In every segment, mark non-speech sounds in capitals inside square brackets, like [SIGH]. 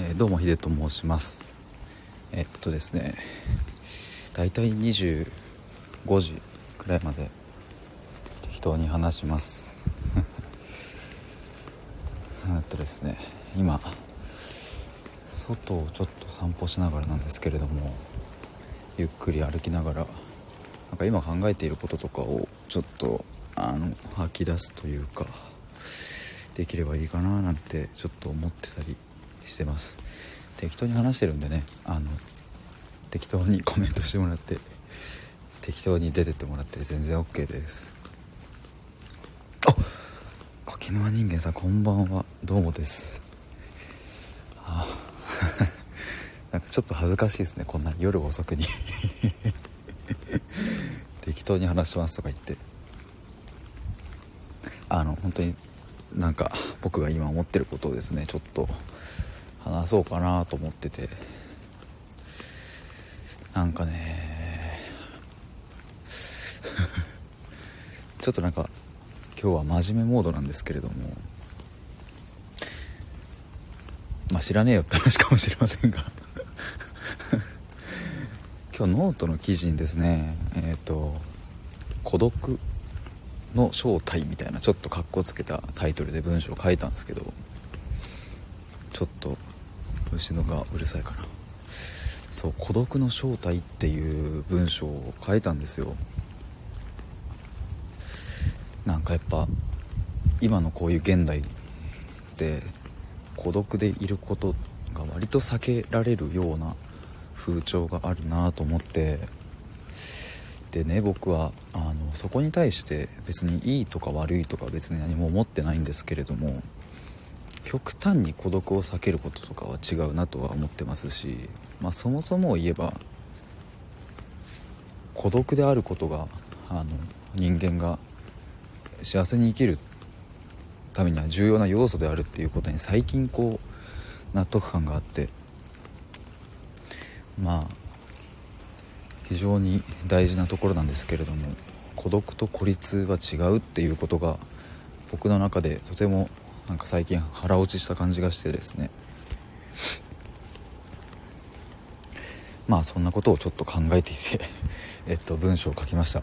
えー、どうもヒデと申します。えっとですねだいたい25時くらいまで適当に話します。[LAUGHS] えっとですね今外をちょっと散歩しながらなんですけれどもゆっくり歩きながらなんか今考えていることとかをちょっとあの吐き出すというかできればいいかななんてちょっと思ってたりしてます。適当に話してるんでね。あの適当にコメントしてもらって適当に出てってもらって全然 OK です。あ柿沼人間さんこんばんは。どうもです。あなんかちょっと恥ずかしいですね。こんな夜遅くに。[LAUGHS] 適当に話しますとか言って。あの本当になんか僕が今思ってることをですねちょっと話そうかなと思ってて。なんかね。[LAUGHS] ちょっとなんか今日は真面目モードなんですけれども。まあ知らねえよって話かもしれませんが。[LAUGHS] 今日ノートの記事にですねえっ、ー、と孤独の正体みたいなちょっとかっこつけたタイトルで文章を書いたんですけどちょっと虫のがうるさいかなそう「孤独の正体」っていう文章を書いたんですよ。なんかやっぱ今のこういう現代って孤独でいることが割と避けられるような風潮があるなと思って。でね僕はあのそこに対して別にいいとか悪いとか別に何も思ってないんですけれども極端に孤独を避けることとかは違うなとは思ってますし、まあ、そもそも言えば孤独であることがあの人間が幸せに生きるためには重要な要素であるっていうことに最近こう納得感があってまあ非常に大事なところなんですけれども孤独と孤立は違うっていうことが僕の中でとてもなんか最近腹落ちした感じがしてですね。まあそんなことをちょっと考えていて [LAUGHS] えっと文章を書きました。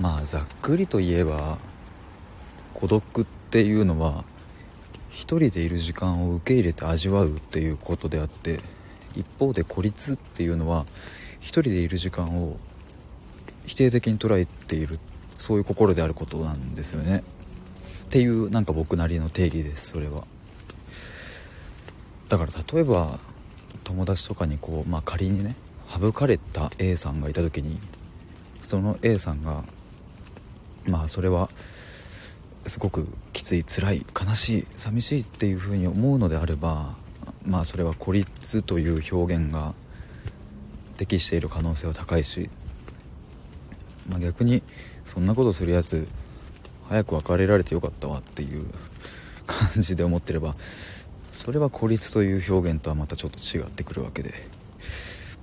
まあざっくりと言えば孤独っていうのは一人でいる時間を受け入れて味わうっていうことであって一方で孤立っていうのは一人でいる時間を否定的に捉えているそういう心であることなんですよね。っていうなんか僕なりの定義ですそれは。だから例えば友達とかにこう、まあ、仮にね省かれた A さんがいた時にその A さんがまあそれはすごくきつい辛い悲しい寂しいっていうふうに思うのであればまあそれは孤立という表現が適している可能性は高いし、まあ、逆にそんなことするやつ早く別れられてよかったわっていう感じで思ってればそれは孤立という表現とはまたちょっと違ってくるわけで、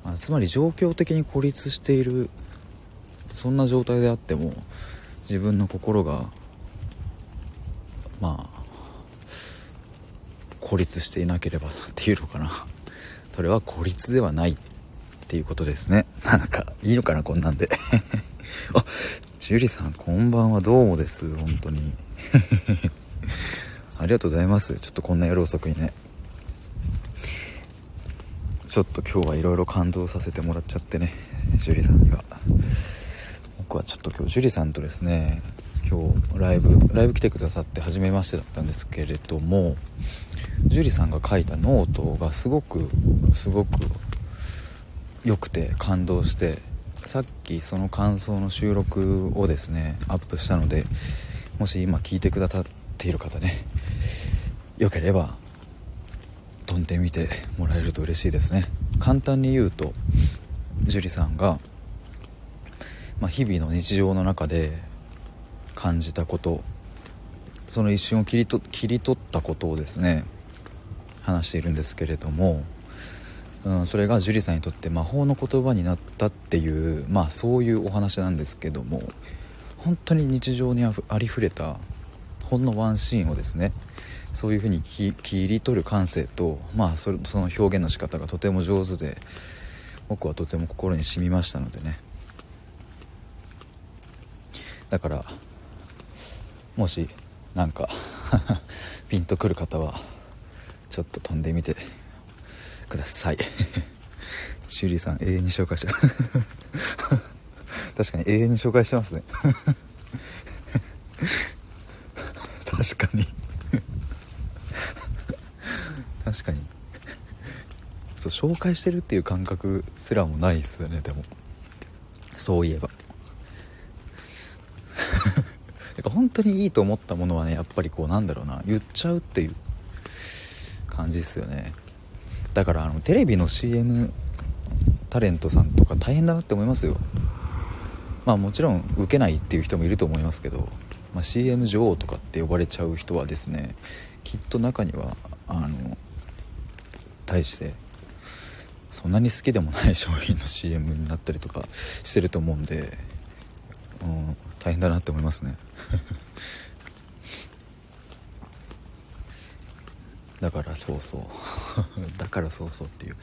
まあ、つまり状況的に孤立しているそんな状態であっても自分の心がまあ孤立していなければっていうのかな。それは孤立ではないっていうことですね。なんかいいのかなこんなんで。あ [LAUGHS] ジュリさんこんばんは。どうもです。本当に。[LAUGHS] ありがとうございます。ちょっとこんな夜遅くにね。ちょっと今日はいろいろ感動させてもらっちゃってね。ジュリさんには。僕はちょっと今日ジュリさんとですね今日ライブライブ来てくださって初めましてだったんですけれどもジュリさんが書いたノートがすごくすごく良くて感動してさっきその感想の収録をですねアップしたのでもし今聞いてくださっている方ねよければ飛んでみてもらえると嬉しいですね。簡単に言うと樹里さんが、まあ、日々の日常の中で感じたことその一瞬を切りと切り取ったことをですね話しているんですけれどもうん、それが樹里さんにとって魔法の言葉になったっていうまあそういうお話なんですけども本当に日常にありふれたほんのワンシーンをですねそういうふうに切り取る感性とまあそその表現の仕方がとても上手で僕はとても心に染みましたのでね。だからもしなんか [LAUGHS] ピンとくる方はちょっと飛んでみてください。[LAUGHS] シュリーさん永遠に紹介しちゃう確かに永遠に紹介してますね。[LAUGHS] 確かに。[LAUGHS] 確かに。そう紹介してるっていう感覚すらもないですよねでも。そういえば。本当にいいと思ったものはねやっぱりこうなんだろうな言っちゃうっていう感じですよね。だからあのテレビの CM タレントさんとか大変だなって思いますよ。まあもちろん受けないっていう人もいると思いますけど、まあ、CM 女王とかって呼ばれちゃう人はですねきっと中にはあの対してそんなに好きでもない商品の CM になったりとかしてると思うんで、うん、大変だなって思いますね。[LAUGHS] だからそうそう。[LAUGHS] だからそうそうっていう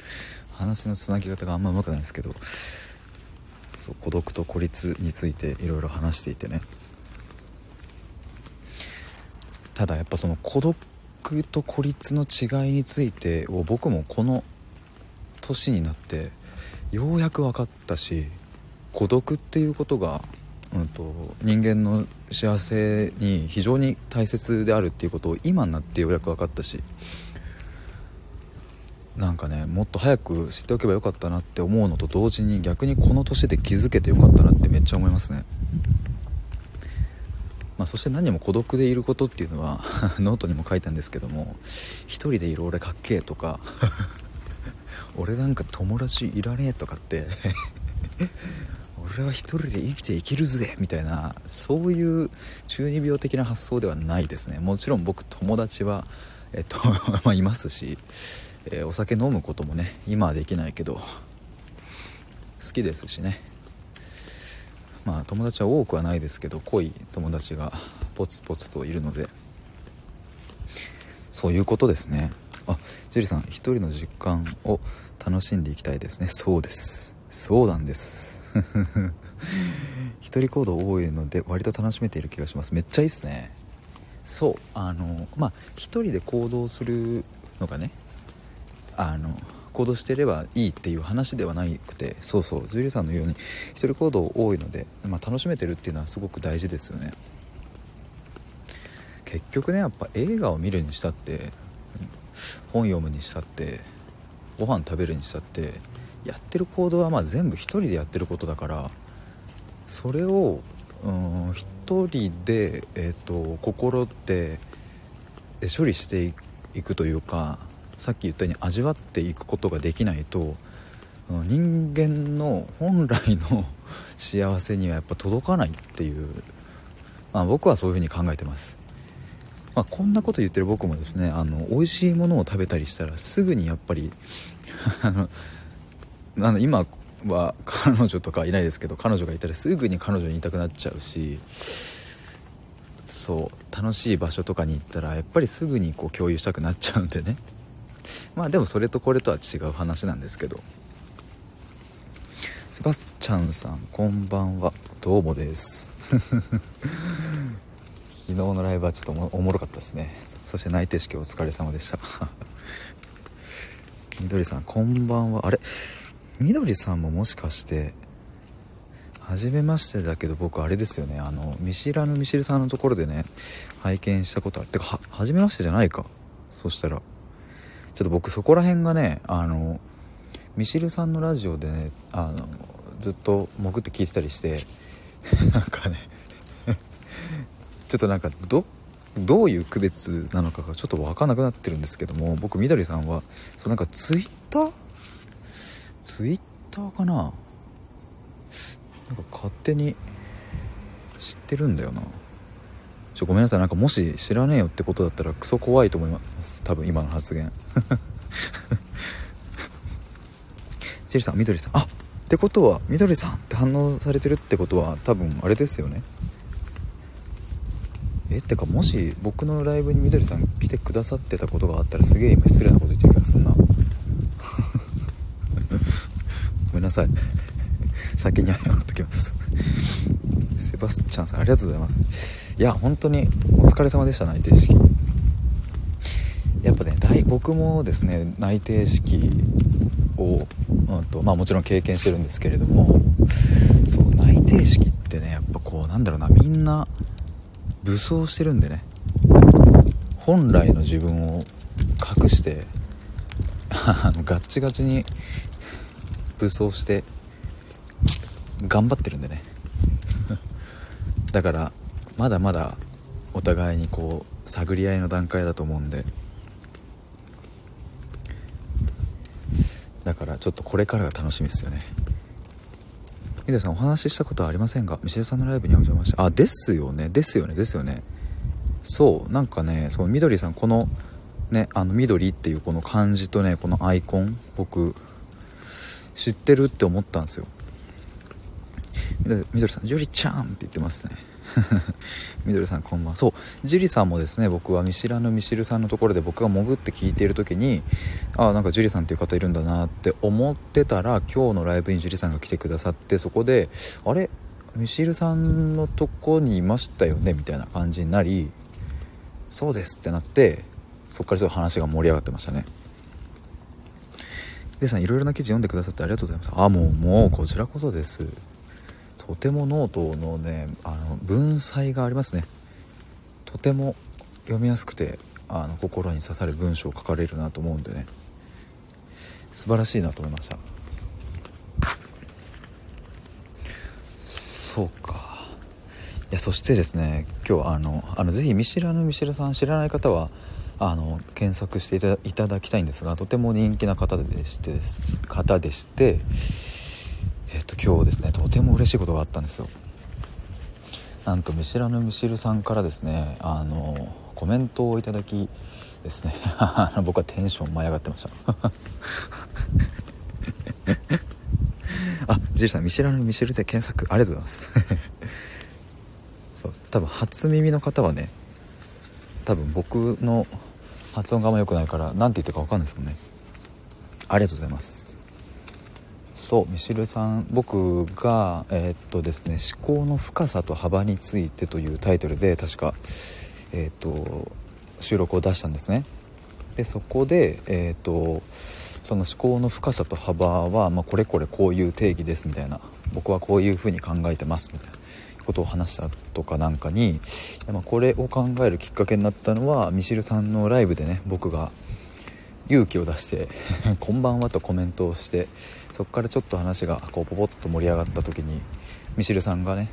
話のつなぎ方があんまうまくないんですけどそう孤独と孤立についていろいろ話していてね。ただやっぱその孤独と孤立の違いについてを僕もこの年になってようやく分かったし孤独っていうことが、うんと、人間の幸せに非常に大切であるっていうことを今になってようやく分かったしなんかねもっと早く知っておけばよかったなって思うのと同時に逆にこの年で気づけてよかったなってめっちゃ思いますね。まあ、そして何も孤独でいることっていうのは [LAUGHS] ノートにも書いたんですけども一人でいる俺かっけえとか [LAUGHS] 俺なんか友達いらねえとかって [LAUGHS] 俺は一人で生きていけるぜみたいなそういう中二病的な発想ではないですねもちろん僕友達はえっとまあ、いますしえー、お酒飲むこともね今はできないけど好きですしね。まあ友達は多くはないですけど濃い友達がポツポツといるのでそういうことですね。あ樹里さん一人の実感を楽しんでいきたいですね。そうです。そうなんです。[LAUGHS] 一人行動多いので割と楽しめている気がします。めっちゃいいっすね。そうあのまあ一人で行動するのがねあの行動してればいいっていう話ではなくてそうそうズイルさんのように一人行動多いので、まあ、楽しめてるっていうのはすごく大事ですよね。結局ねやっぱ映画を見るにしたって本読むにしたってご飯食べるにしたってやってる行動はまあ全部一人でやってることだからそれをうん一人で、えーと、心で処理していくというかさっき言ったように味わっていくことができないと人間の本来の幸せにはやっぱ届かないっていう、まあ、僕はそういうふうに考えてます、まあ、こんなこと言ってる僕もですねあの美味しいものを食べたりしたらすぐにやっぱり [LAUGHS] あの今は彼女とかいないですけど彼女がいたらすぐに彼女に言いたくなっちゃうしそう楽しい場所とかに行ったらやっぱりすぐにこう共有したくなっちゃうんでね。まあでもそれとこれとは違う話なんですけど。セバスチャンさんこんばんは。どうもです。[LAUGHS] 昨日のライブはちょっとおもろかったですね。そして内定式お疲れ様でした。[LAUGHS] みどりさんこんばんは。あれ？みどりさんももしかして初めましてだけど僕あれですよね。あの見知らぬミシルさんのところでね拝見したことある。てかは初めましてじゃないか。そしたら。ちょっと僕そこら辺がねあのミシルさんのラジオでねあのずっと潜って聞いてたりして [LAUGHS] なんかね [LAUGHS] ちょっとなんかどどういう区別なのかがちょっと分かんなくなってるんですけども僕みどりさんはそうなんかツイッター？ツイッターかな？なんか勝手に知ってるんだよな。ちょごめんなさい。なんかもし知らねえよってことだったらクソ怖いと思います。多分今の発言。[LAUGHS] ジェリさんみどりさん。あってことはみどりさんって反応されてるってことは多分あれですよね。えってかもし僕のライブにみどりさん来てくださってたことがあったらすげえ今失礼なこと言ってる気がするな。[LAUGHS] ごめんなさい。[LAUGHS] 先に謝っときます。セバスチャンさんありがとうございます。いや本当にお疲れ様でした内定式。やっぱね大僕もですね内定式を、うんとまあ、もちろん経験してるんですけれどもそう内定式ってねやっぱこうなんだろうなみんな武装してるんでね本来の自分を隠してガッチガチに武装して頑張ってるんでね。だからまだまだお互いにこう探り合いの段階だと思うんで。だからちょっとこれからが楽しみですよね。みどさんお話ししたことはありませんがミシェルさんのライブにお邪魔して。あですよね。ですよね。ですよね。そう。なんかねそのみどりさんこのねあの緑っていうこの漢字とねこのアイコン僕知ってるって思ったんですよ。みどりさん「ジュリちゃん」って言ってますね。みどりさんこんばんは。そう樹里さんもですね僕は見知らぬミシルさんのところで僕が潜って聞いている時にああなんか樹里さんっていう方いるんだなって思ってたら今日のライブに樹里さんが来てくださってそこであれ？ミシルさんのとこにいましたよね？みたいな感じになりそうですってなってそこからちょっと話が盛り上がってましたね。でさんいろいろな記事読んでくださってありがとうございます。あもうもうこちらこそです。とてもノートのねあの文才がありますね。とても読みやすくてあの心に刺さる文章を書かれるなと思うんでね。素晴らしいなと思いました。そうか。いやそしてですね今日あのあのぜひ見知らぬミシェルさん知らない方はあの検索していただきたいんですがとても人気な方でして方でしてえっと今日ですねとても嬉しいことがあったんですよ。なんと見知らぬミシルさんからですねあのコメントをいただきですね [LAUGHS] 僕はテンション舞い上がってました。[LAUGHS] あジルさん見知らぬミシルで検索ありがとうございます。[LAUGHS] そう多分初耳の方はね多分僕の発音があんま良くないから何て言ってるか分かんないですもんね。ありがとうございます。そうミシルさん僕がえー、っとですね思考の深さと幅についてというタイトルで確かえー、っと収録を出したんですね。でそこでえー、っとその思考の深さと幅は、まあ、これこれこういう定義ですみたいな僕はこういうふうに考えてますみたいなことを話したとかなんかに、まあ、これを考えるきっかけになったのはミシルさんのライブでね僕が勇気を出して「[LAUGHS] こんばんは」とコメントをしてそこからちょっと話がこうポポッと盛り上がった時にミシルさんがね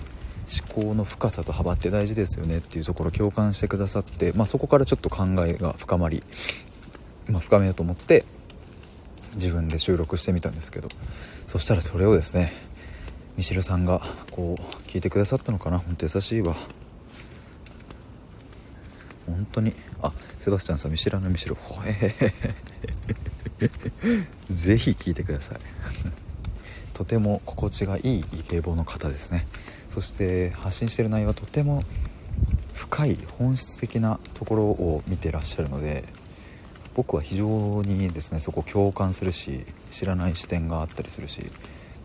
思考の深さと幅って大事ですよねっていうところ共感してくださって、まあ、そこからちょっと考えが深まり、まあ、深めようと思って自分で収録してみたんですけどそしたらそれをですねミシルさんがこう聞いてくださったのかな。本当優しいわ。本当に。あセバスチャンさん見知らぬミシル。ほえへへ。ぜひ聞いてください。とても心地がいいイケボの方ですね。そして発信してる内容はとても深い本質的なところを見てらっしゃるので僕は非常にですねそこ共感するし知らない視点があったりするし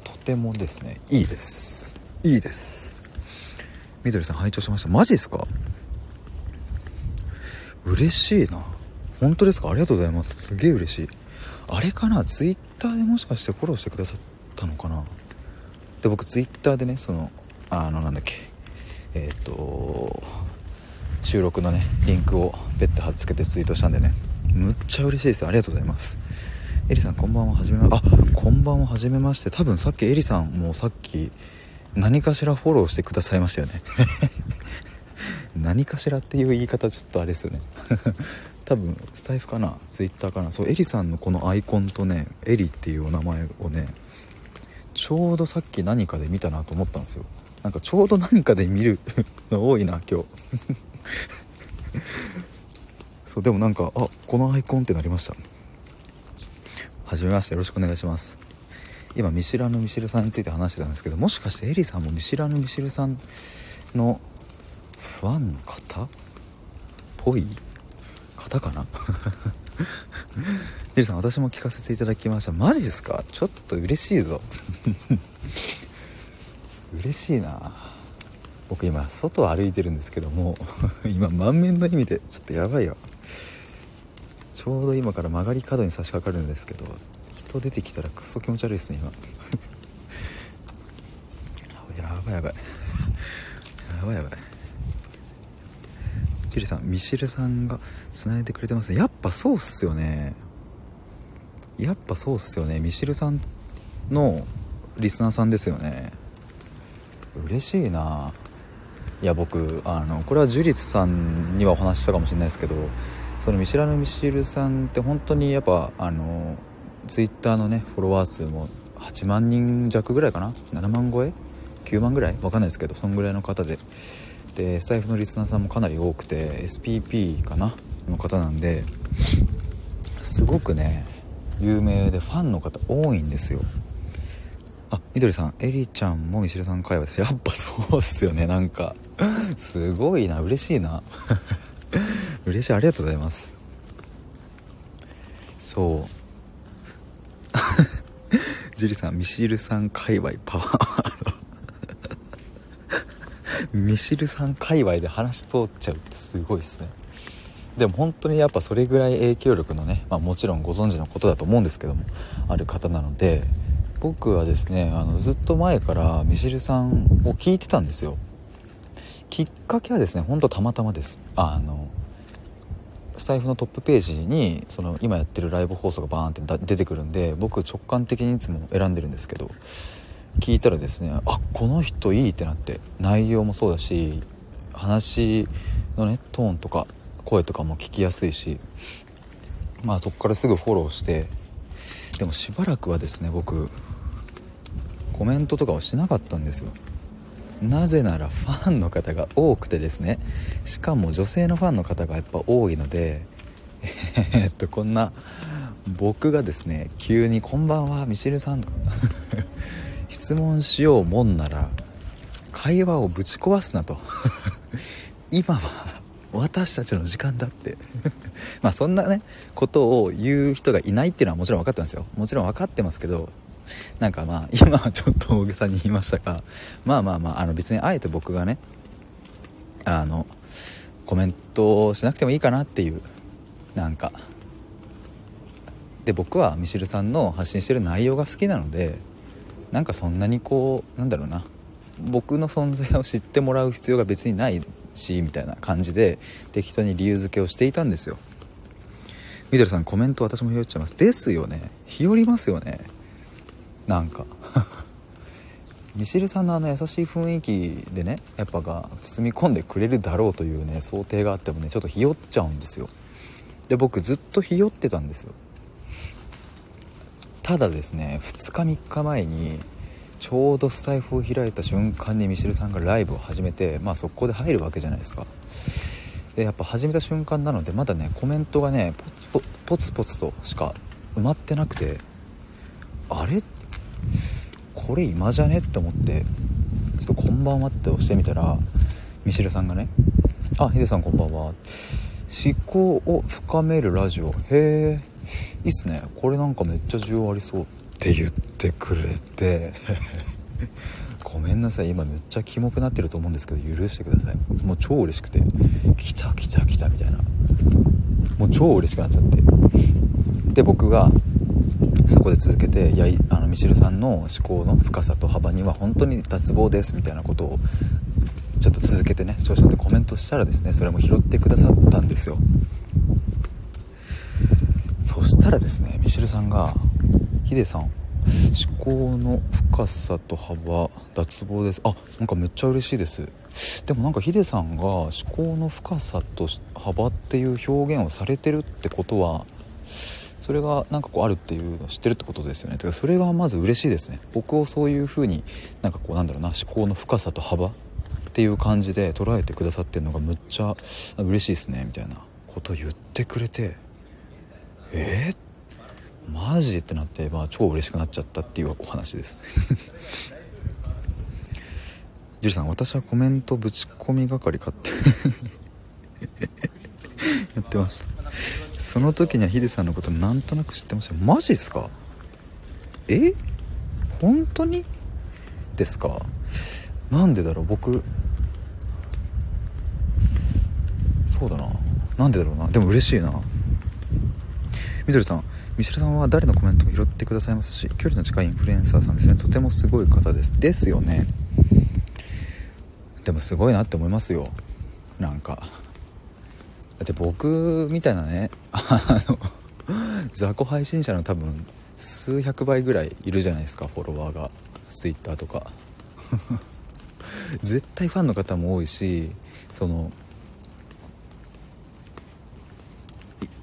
とてもですねいいです。いいです。みどりさん拝聴しました。マジですか？嬉しいな。本当ですか？ありがとうございます。すげえ嬉しい。あれかな？ツイッターでもしかしてフォローしてくださったのかな？で僕ツイッターでねそのあのなんだっけ。えっ、ー、と収録のねリンクをペッて貼っつけてツイートしたんでね。むっちゃ嬉しいですありがとうございます。エリさんこんばんは。はじめまあこんばんは。はじめまして。多分さっきエリさんもさっき何かしらフォローしてくださいましたよね。[LAUGHS] 何かしらっていう言い方ちょっとあれですよね。多分スタイフかな？ツイッターかな？そうエリさんのこのアイコンとねエリっていうお名前をねちょうどさっき何かで見たなと思ったんですよ。なんかちょうど何かで見る [LAUGHS] の多いな今日。[LAUGHS] そうでもなんかあこのアイコンってなりました。はじめましてよろしくお願いします。今見知らぬミシルさんについて話してたんですけどもしかしてエリさんも見知らぬミシルさんのファンの方？ぽい？方かな？[LAUGHS] ジルさん私も聞かせていただきました。マジですか？ちょっと嬉しいぞ。[LAUGHS] 嬉しいな。僕今外を歩いてるんですけども [LAUGHS] 今満面の意味でちょっとやばいよ。ちょうど今から曲がり角に差し掛かるんですけど人出てきたらクソ気持ち悪いですね今。やばいやばい。やばいやばい。ジュリさんミシルさんが繋いでくれてますね。やっぱそうっすよね。やっぱそうっすよね。ミシルさんのリスナーさんですよね。嬉しいな。いや僕あのこれはジュリスさんにはお話ししたかもしれないですけどその見知らぬミシルさんって本当にやっぱあのツイッターのねフォロワー数も8万人弱ぐらいかな？7万超え？9万ぐらい？わかんないですけどそんぐらいの方で。でスタイフのリスナーさんもかなり多くて SPP かな？の方なんですごくね有名でファンの方多いんですよ。あみどりさんエリちゃんもミシルさん会話ですやっぱそうっすよねなんか。すごいな嬉しいな。[LAUGHS] 嬉しいありがとうございます。そう。ジュリさんミシルさん界隈パワー。ミシルさん界隈で話し通っちゃうってすごいですね。でも本当にやっぱそれぐらい影響力のね、まあ、もちろんご存知のことだと思うんですけどもある方なので僕はですねあのずっと前からミシルさんを聞いてたんですよ。きっかけはですねほんとたまたまです。あのスタイフのトップページにその今やってるライブ放送がバーンって出てくるんで僕直感的にいつも選んでるんですけど聞いたらですねあこの人いいってなって内容もそうだし話のねトーンとか声とかも聞きやすいしまあそこからすぐフォローしてでもしばらくはですね僕コメントとかをしなかったんですよ。なぜならファンの方が多くてですねしかも女性のファンの方がやっぱ多いのでえー、っとこんな僕がですね急に「こんばんはミシルさん」とか。質問しようもんなら会話をぶち壊すなと。[LAUGHS] 今は私たちの時間だって。[LAUGHS] まあそんなねことを言う人がいないっていうのはもちろん分かってますよ。もちろん分かってますけどなんかまあ今はちょっと大げさに言いましたがまあまあまああの別にあえて僕がねあのコメントをしなくてもいいかなっていうなんか。で僕はミシルさんの発信してる内容が好きなのでなんかそんなにこうなんだろうな。僕の存在を知ってもらう必要が別にないしみたいな感じで適当に理由付けをしていたんですよ。みどりさんコメント私もひよっちゃいます。ですよね。日和りますよね。なんか。[LAUGHS] ミシルさんのあの優しい雰囲気でねやっぱが包み込んでくれるだろうというね想定があってもねちょっとひよっちゃうんですよ。で僕ずっとひよってたんですよ。ただですね2日3日前にちょうどスタイフを開いた瞬間にミシルさんがライブを始めてまあ速攻で入るわけじゃないですか。でやっぱ始めた瞬間なのでまだねコメントがねポツポツポツとしか埋まってなくてあれ？これ今じゃね？って思ってちょっと「こんばんは」って押してみたらミシルさんがね「あヒデさんこんばんは」思考を深めるラジオ。へえいっすね。これなんかめっちゃ需要ありそうって言ってくれて。[LAUGHS] ごめんなさい。今めっちゃキモくなってると思うんですけど許してください。もう超嬉しくて。来た来た来たみたいな。もう超嬉しくなっちゃって。で僕がそこで続けて「いやあのミシルさんの思考の深さと幅には本当に脱帽です」みたいなことをちょっと続けてね調子乗ってコメントしたらですねそれも拾ってくださったんですよ。そしたらですねミシェルさんが「ヒデさん思考の深さと幅脱帽です」あなんかめっちゃ嬉しいです。でもなんかヒデさんが思考の深さと幅っていう表現をされてるってことはそれがなんかこうあるっていうのを知ってるってことですよね。てかそれがまず嬉しいですね。僕をそういう風になんかこうなんだろうな思考の深さと幅っていう感じで捉えてくださってるのがむっちゃ嬉しいですねみたいなこと言ってくれてえー、マジってなって、まあ、超嬉しくなっちゃったっていうお話です。[LAUGHS] ジュリさん私はコメントぶち込み係買って [LAUGHS] やってます。その時にはヒデさんのことなんとなく知ってました。マジっすか？え？本当に？ですか？なんでだろう？僕そうだな。なんでだろうな。でも嬉しいな。みどりさんミシェルさんは誰のコメントも拾ってくださいますし距離の近いインフルエンサーさんですね。とてもすごい方です。ですよね。でもすごいなって思いますよ。なんか。だって僕みたいなねあの雑魚配信者の多分数百倍ぐらいいるじゃないですか。フォロワーが。Twitter とか。[LAUGHS] 絶対ファンの方も多いしその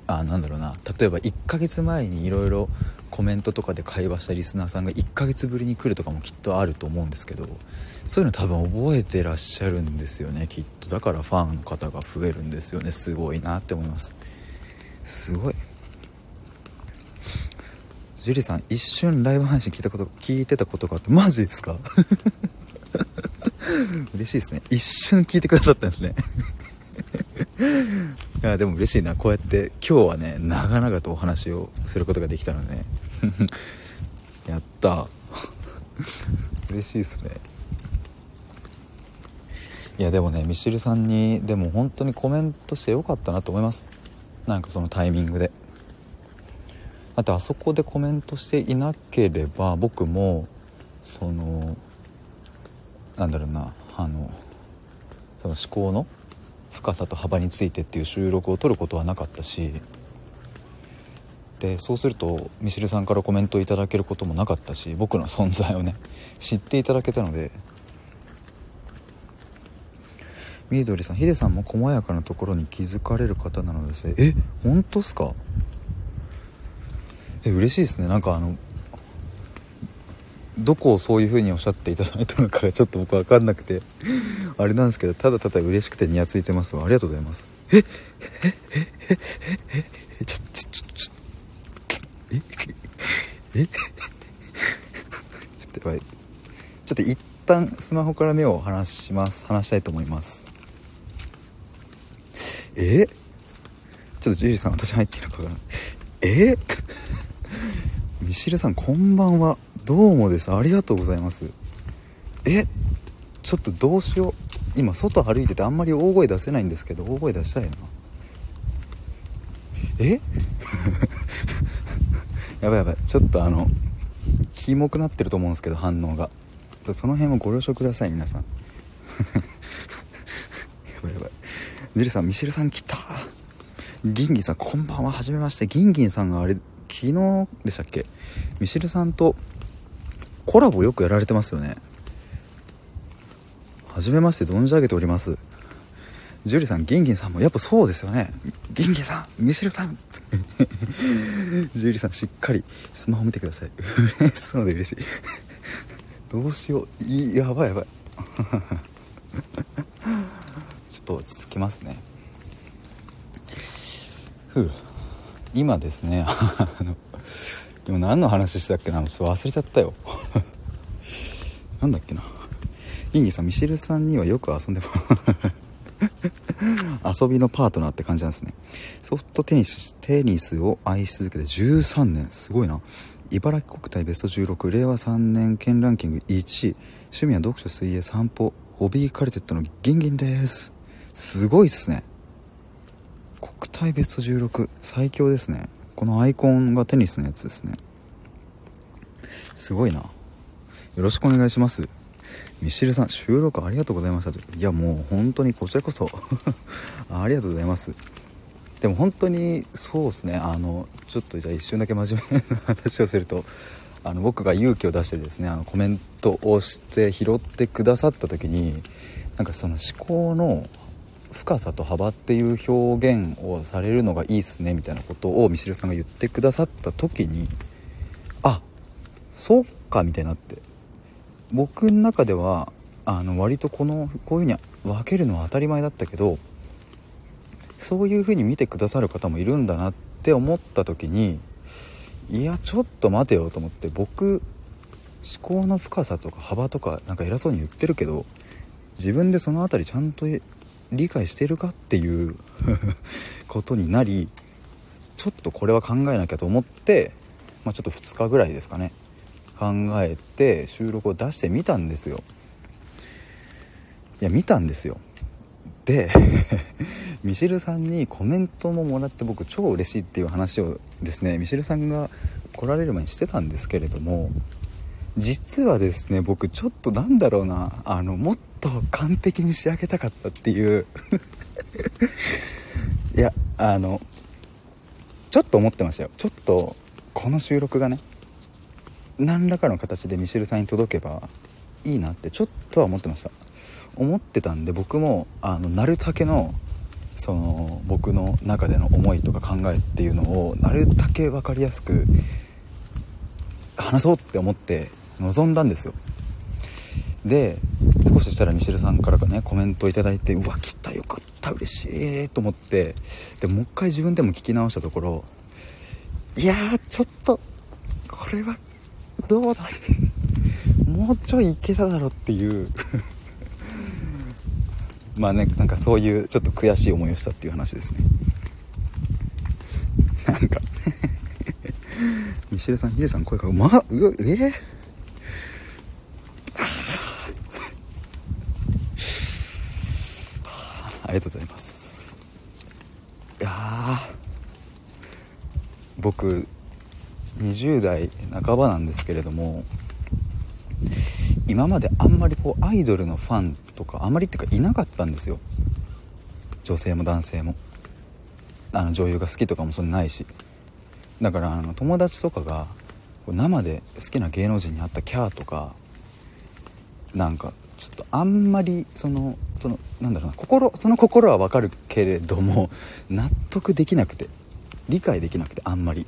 あなんだろうな。例えば1ヶ月前にいろいろコメントとかで会話したリスナーさんが1ヶ月ぶりに来るとかもきっとあると思うんですけどそういうの多分覚えてらっしゃるんですよねきっと。だからファンの方が増えるんですよね。すごいなって思います。すごい。樹里さん一瞬ライブ配信聞いたこと聞いてたことがあってマジですか？[LAUGHS] 嬉しいですね。一瞬聞いてくださったんですね。いやでも嬉しいな。こうやって今日はね長々とお話をすることができたの、ね、[LAUGHS] やった。[LAUGHS] 嬉しいですね。いやでもねミシルさんにでも本当にコメントしてよかったなと思います。なんかそのタイミングで。だってあそこでコメントしていなければ僕もそのなんだろうなあのその思考の深さと幅についてっていう収録を撮ることはなかったしでそうするとミシルさんからコメントいただけることもなかったし僕の存在をね [LAUGHS] 知っていただけたのでみどりさんヒデさんも細やかなところに気づかれる方なのですえ本当っすか？え嬉しいですね。なんかあのどこをそういう風におっしゃっていただいたのかがちょっと僕分かんなくてあれなんですけどただただ嬉しくてニヤついてますわ。ありがとうございます。えええええええちょちょちょちょええちょっとやばいちょっと一旦スマホから目を離します離したいと思いますえちょっとジュリーさん私入っているのかなえミシルさんこんばんは。どうもです。ありがとうございます。えちょっとどうしよう。今外歩いててあんまり大声出せないんですけど大声出したいな。え？[LAUGHS] やばいやばい。ちょっとあのキモくなってると思うんですけど反応が。ちょその辺もご了承ください皆さん。[LAUGHS] やばいやばい。ジュリさんミシェルさん来た。ギンギンさんこんばんは。はじめまして。ギンギンさんがあれ昨日でしたっけ？ミシェルさんとコラボよくやられてますよね。はじめまして存じ上げております。ジュリさんギンギンさんもやっぱそうですよね。ギンギンさんミシェルさん。[LAUGHS] ジュリさんしっかりスマホ見てください。嬉しそうで嬉しい。どうしよう。いやばいやばい。[LAUGHS] ちょっと落ち着きますね。ふう。今ですね [LAUGHS] あのでも何の話したっけなちょっと忘れちゃったよ。[LAUGHS] なんだっけな。インギさんミシェルさんにはよく遊んでも [LAUGHS] 遊びのパートナーって感じなんですね。ソフトテニステニスを愛し続けて13年。すごいな。茨城国体ベスト16令和3年県ランキング1位趣味は読書水泳散歩。ホビーカルテットのギンギンです。すごいっすね。国体ベスト16最強ですね。このアイコンがテニスのやつですね。すごいな。よろしくお願いします。ミシルさん収録ありがとうございました。いやもう本当にこちらこそ。[LAUGHS] ありがとうございます。でも本当にそうですね。あのちょっとじゃあ一瞬だけ真面目な話をするとあの僕が勇気を出してですねあのコメントをして拾ってくださった時になんかその思考の深さと幅っていう表現をされるのがいいっすねみたいなことをミシルさんが言ってくださった時にあそっかみたいになって僕の中ではあの割とこのこういうふうに分けるのは当たり前だったけどそういうふうに見てくださる方もいるんだなって思った時にいやちょっと待てよと思って僕思考の深さとか幅とかなんか偉そうに言ってるけど自分でその辺りちゃんと理解してるかっていう [LAUGHS] ことになりちょっとこれは考えなきゃと思って、まあ、ちょっと2日ぐらいですかね。考えて収録を出してみたんですよ。いや見たんですよ。で [LAUGHS] ミシルさんにコメントももらって僕超嬉しいっていう話をですねミシルさんが来られる前にしてたんですけれども実はですね僕ちょっとなんだろうなあのもっと完璧に仕上げたかったっていう。[LAUGHS] いやあのちょっと思ってましたよ。ちょっとこの収録がね何らかの形でミシェルさんに届けばいいなってちょっとは思ってました。思ってたんで僕もあのなるたけのその僕の中での思いとか考えっていうのをなるだけ分かりやすく話そうって思って望んだんですよ。で少ししたらミシェルさんからかねコメント頂いてうわ来たよかった嬉しいと思ってでもう一回自分でも聞き直したところいやーちょっとこれはどうだ [LAUGHS] もうちょいいけただろっていう。[LAUGHS] まあねなんかそういうちょっと悔しい思いをしたっていう話ですね。なんか。ミシェルさんヒデさん声がうまっうえー、りがとうございます。いや僕20代半ばなんですけれども今まであんまりこうアイドルのファンとかあまりっていうかいなかったんですよ。女性も男性も。あの女優が好きとかもそんなないし。だからあの友達とかが生で好きな芸能人に会ったキャーとかなんかちょっとあんまりそのそのなんだろうな心その心はわかるけれども [LAUGHS] 納得できなくて理解できなくてあんまり。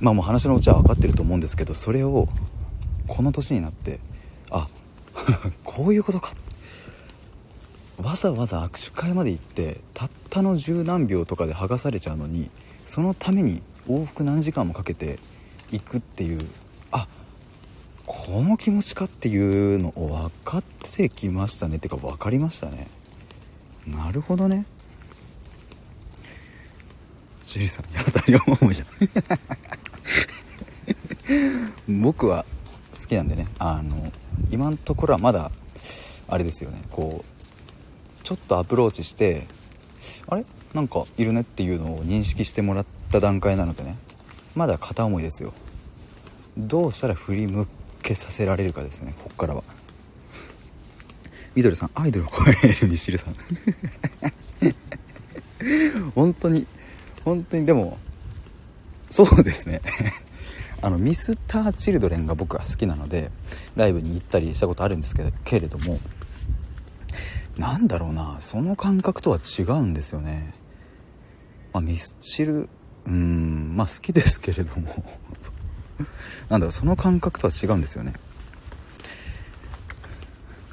まあもう話のうちは分かってると思うんですけどそれをこの年になってあ [LAUGHS] こういうことか。わざわざ握手会まで行ってたったの十何秒とかで剥がされちゃうのにそのために往復何時間もかけて行くっていうこの気持ちかっていうのを分かってきましたね。ってか分かりましたね。なるほどね。ジュリーさんやだ両思いじゃん。[LAUGHS] 僕は好きなんでね。あの今のところはまだあれですよね。こうちょっとアプローチしてあれ？なんかいるねっていうのを認識してもらった段階なのでね。まだ片思いですよ。どうしたら振り向けさせられるかですねこっからは。みどりさんアイドルを超えるミシルさん。本当に本当にでもそうですね。あのミスターチルドレンが僕は好きなのでライブに行ったりしたことあるんですけどけれどもなんだろうなその感覚とは違うんですよね、まあ、ミスチルうんまあ好きですけれども。[LAUGHS] なんだろうその感覚とは違うんですよね。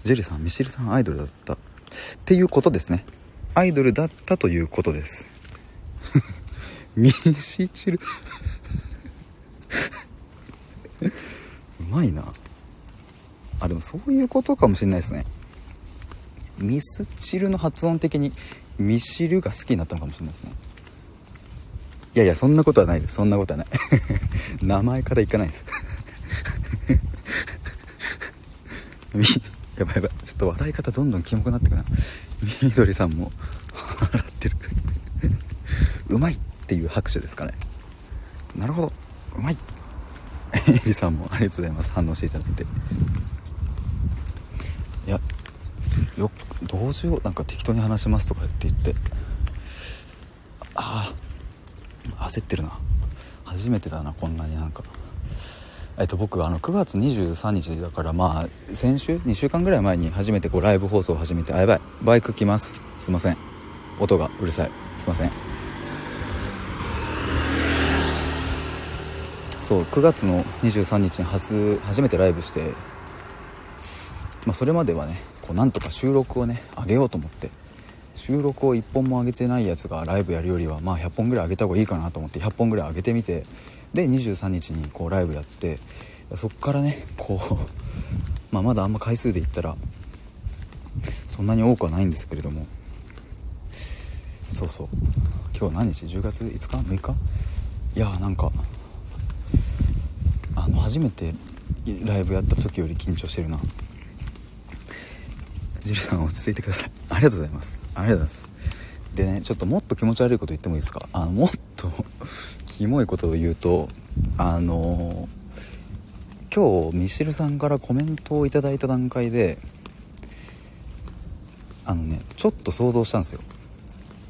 ジェリーさんミシルさんアイドルだった。っていうことですね。アイドルだったということです。[LAUGHS] ミシチル。[LAUGHS] うまいな。あでもそういうことかもしれないですね。ミスチルの発音的にミシルが好きになったのかもしれないですね。いやいやそんなことはない。ですそんなことはない。[LAUGHS] 名前からいかないです。[LAUGHS] やばいやばい。ちょっと笑い方どんどんキモくなってくな。みどりさんも笑ってる。うまいっていう拍手ですかね。なるほど。うまい。エリさんもありがとうございます。反応していただいて。いやよどうしよう。なんか適当に話しますとか言って言って。ああ焦ってるな。初めてだなこんなになんか。えっと僕あの9月23日だからまあ先週？2週間ぐらい前に初めてこうライブ放送を始めてあやばい。バイク来ます。すいません。音がうるさい。すいません。そう9月の23日に初初めてライブして、まあ、それまではねこうなんとか収録をね上げようと思って収録を1本も上げてないやつがライブやるよりはまあ100本ぐらい上げた方がいいかなと思って100本ぐらい上げてみてで23日にこうライブやってそっからねこう [LAUGHS] ま、まだあんま回数で言ったらそんなに多くはないんですけれども。そうそう。今日何日？10月5日？6日？いやーなんかあの初めてライブやった時より緊張してるな。ジュリさん落ち着いてください。ありがとうございます。ありがとうございます。でねちょっともっと気持ち悪いこと言ってもいいですか？あのもっとキモいことを言うとあの今日ミシルさんからコメントをいただいた段階であのねちょっと想像したんですよ。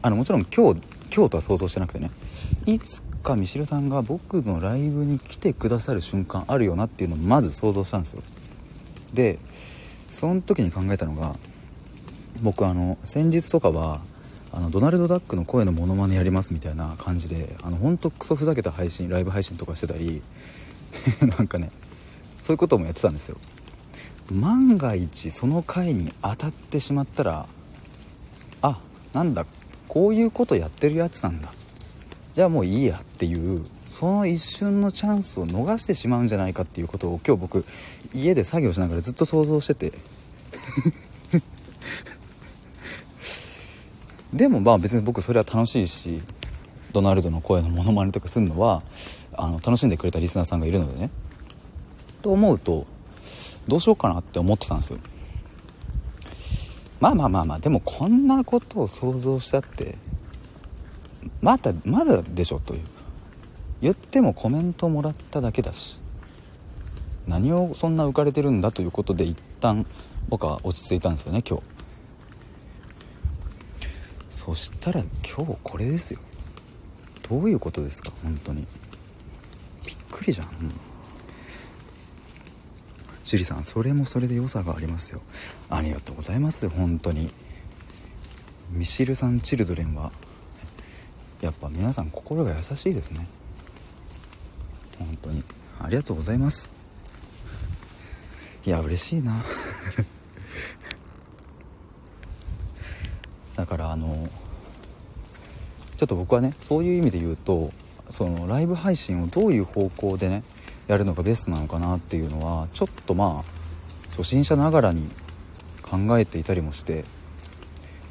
あのもちろん今日今日とは想像してなくてねいつかミシルさんが僕のライブに来てくださる瞬間あるよなっていうのをまず想像したんですよ。でその時に考えたのが僕あの先日とかはあのドナルド・ダックの声のモノマネやりますみたいな感じであのほんとクソふざけた配信ライブ配信とかしてたり [LAUGHS] なんかねそういうこともやってたんですよ。万が一その回に当たってしまったらあなんだこういうことやってるやつなんだ。じゃあもういいやっていうその一瞬のチャンスを逃してしまうんじゃないかっていうことを今日僕家で作業しながらずっと想像してて。[LAUGHS] でもまあ別に僕それは楽しいしドナルドの声のモノマネとかするのはあの楽しんでくれたリスナーさんがいるのでね。と思うとどうしようかなって思ってたんですよ。まあまあまあまあでもこんなことを想像したってまだまだでしょという。言ってもコメントもらっただけだし何をそんな浮かれてるんだということで一旦僕は落ち着いたんですよね今日。そしたら今日これですよ。どういうことですか本当に。びっくりじゃん、うん、樹里さんそれもそれで良さがありますよ。ありがとうございます本当に。ミシルさんチルドレンは。やっぱ皆さん心が優しいですね。本当に。ありがとうございます。いや嬉しいな。[LAUGHS] だからあのちょっと僕はねそういう意味で言うとそのライブ配信をどういう方向でねやるのがベストなのかなっていうのはちょっとまあ初心者ながらに考えていたりもして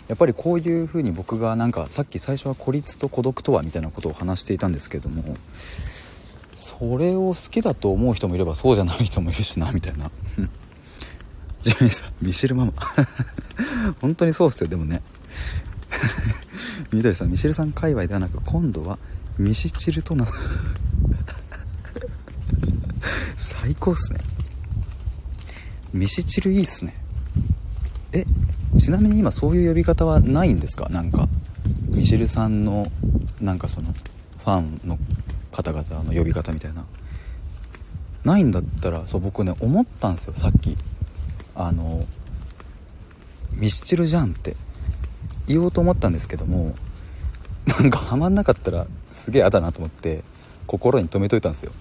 やっぱりこういうふうに僕がなんかさっき最初は孤立と孤独とはみたいなことを話していたんですけどもそれを好きだと思う人もいればそうじゃない人もいるしなみたいな。[LAUGHS] ジェニーさんミシェルママ。[LAUGHS] 本当にそうっすよでもね。[LAUGHS] みどりさんミシェルさん界隈ではなく今度はミシチルとな最高っすね。ミシチルいいっすね。えちなみに今そういう呼び方はないんですか？なんかミシェルさんのなんかそのファンの方々の呼び方みたいな。ないんだったらそう僕ね思ったんですよさっき。あのミスチルじゃんって。言おうと思ったんですけどもなんかハマんなかったらすげえ嫌だなと思って心に留めといたんですよ。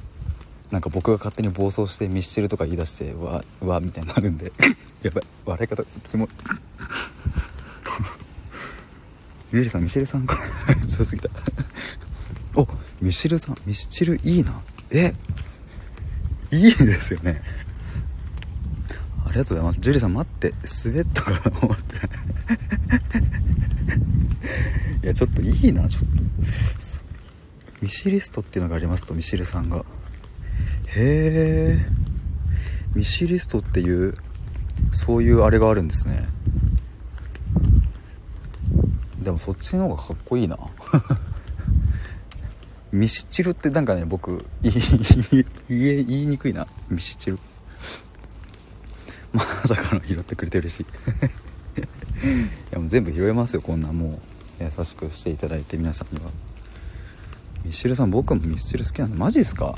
なんか僕が勝手に暴走してミスチルとか言い出してわわみたいになるんで。[LAUGHS] やばい笑い方キモい。[LAUGHS] ミシェルさんミシェルさんから [LAUGHS] そうすぎた。おミシルさんミスチルいいな。え？いいですよね。ありがとうございます。ジュリさん待って。スウェットかと思って。[LAUGHS] いやちょっといいな。ちょっと。ミシリストっていうのがありますとミシルさんが。へえミシリストっていうそういうあれがあるんですね。でもそっちの方がかっこいいな。ミシチルってなんかね僕言い言いにくいな。ミシチル。まさかの拾ってくれて嬉しい。[LAUGHS] いやもう全部拾えますよこんなもう優しくしていただいて皆さんには。ミシルさん僕もミスチル好きなんでマジっすか？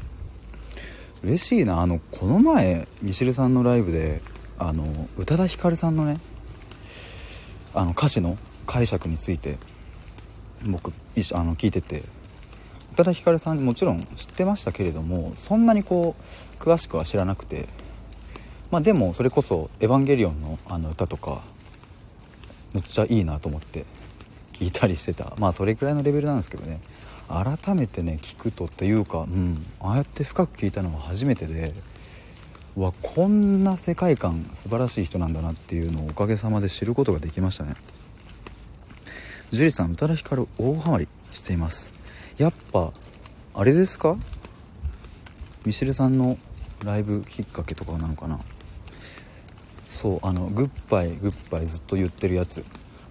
嬉しいな。あのこの前ミシルさんのライブであの宇多田ヒカルさんのねあの歌詞の解釈について僕あの聞いてて多田ヒカルさんもちろん知ってましたけれどもそんなにこう詳しくは知らなくて。まあでもそれこそ「エヴァンゲリオンの」あの歌とかむっちゃいいなと思って聞いたりしてた。まあそれくらいのレベルなんですけどね。改めてね聞くとっていうかうんああやって深く聞いたのは初めてでうわこんな世界観素晴らしい人なんだなっていうのをおかげさまで知ることができましたね。樹里さん宇多田ヒカル大ハマりしています。やっぱあれですか？ミシェルさんのライブきっかけとかなのかな？そうあのグッバイグッバイずっと言ってるやつ。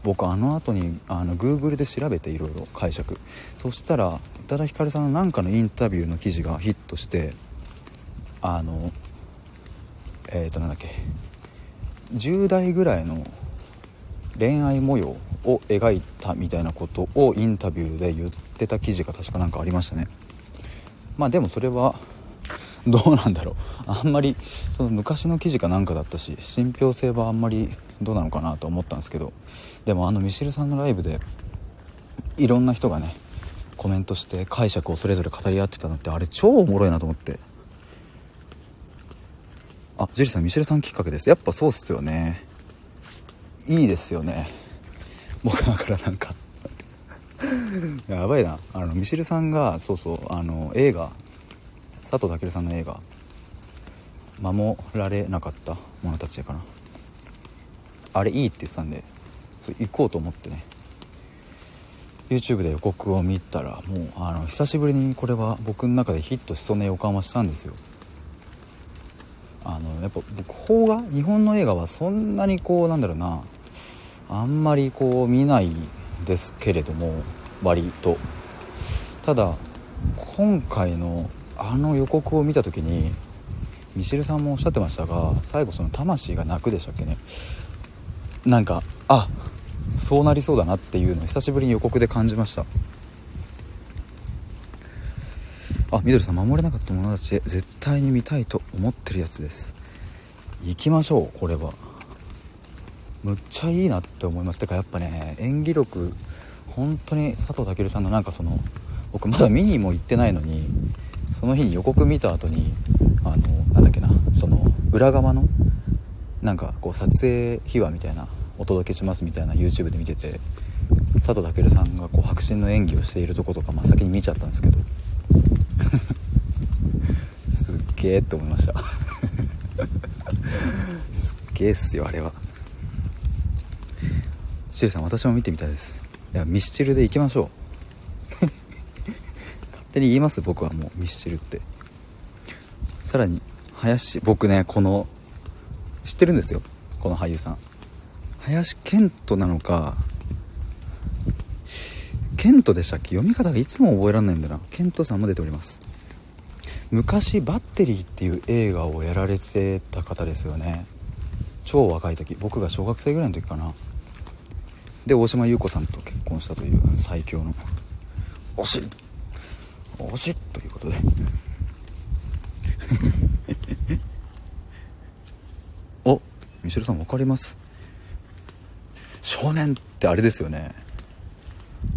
僕あの後にあの Google で調べていろいろ解釈。そしたら宇多田ヒカルさんの何かのインタビューの記事がヒットしてあのえっ、ー、となんだっけ。10代ぐらいの恋愛模様を描いたみたいなことをインタビューで言ってた記事が確かなんかありましたね。まあでもそれはどうなんだろう。あんまりその昔の記事かなんかだったし信憑性はあんまりどうなのかなと思ったんですけど。でもあのミシルさんのライブでいろんな人がねコメントして解釈をそれぞれ語り合ってたのってあれ超おもろいなと思って。あジュリさんミシェルさんきっかけです。やっぱそうっすよね。いいですよね。僕だからなんか [LAUGHS] やばいな。あのミシルさんがそうそうあの映画佐藤健さんの映画「守られなかった者たち」かなあれいいって言ってたんでそ行こうと思ってね。YouTube で予告を見たらもうあの久しぶりにこれは僕の中でヒットしそうな予感はしたんですよ。あのやっぱ僕邦画日本の映画はそんなにこうなんだろうなあんまりこう見ないですけれども割と。ただ今回のあの予告を見た時にミシルさんもおっしゃってましたが最後その魂が泣くでしたっけね。なんかあそうなりそうだなっていうのを久しぶりに予告で感じました。あみどりさん守れなかった者たちへ絶対に見たいと思ってるやつです。行きましょうこれは。むっちゃいいなって思います。てかやっぱね演技力本当に佐藤健さんのなんかその僕まだ見にも行ってないのにその日に予告見た後にあのなんだっけなその裏側のなんかこう撮影秘話みたいなお届けしますみたいな YouTube で見てて佐藤健さんがこう迫真の演技をしているとことか、まあ、先に見ちゃったんですけど。[LAUGHS] すっげえって思いました。[LAUGHS] すっげえっすよあれは。シエさん私も見てみたいです。いやミスチルで行きましょう。[LAUGHS] 勝手に言います僕はもうミスチルって。さらに林僕ねこの知ってるんですよ。この俳優さん。林遣都なのかケントでしたっけ？読み方がいつも覚えられないんだな。ケントさんも出ております。昔「バッテリー」っていう映画をやられてた方ですよね。超若い時。僕が小学生ぐらいの時かな。で大島優子さんと結婚したという最強の推し推しということで。[LAUGHS] おミシェルさん分かります？少年ってあれですよね。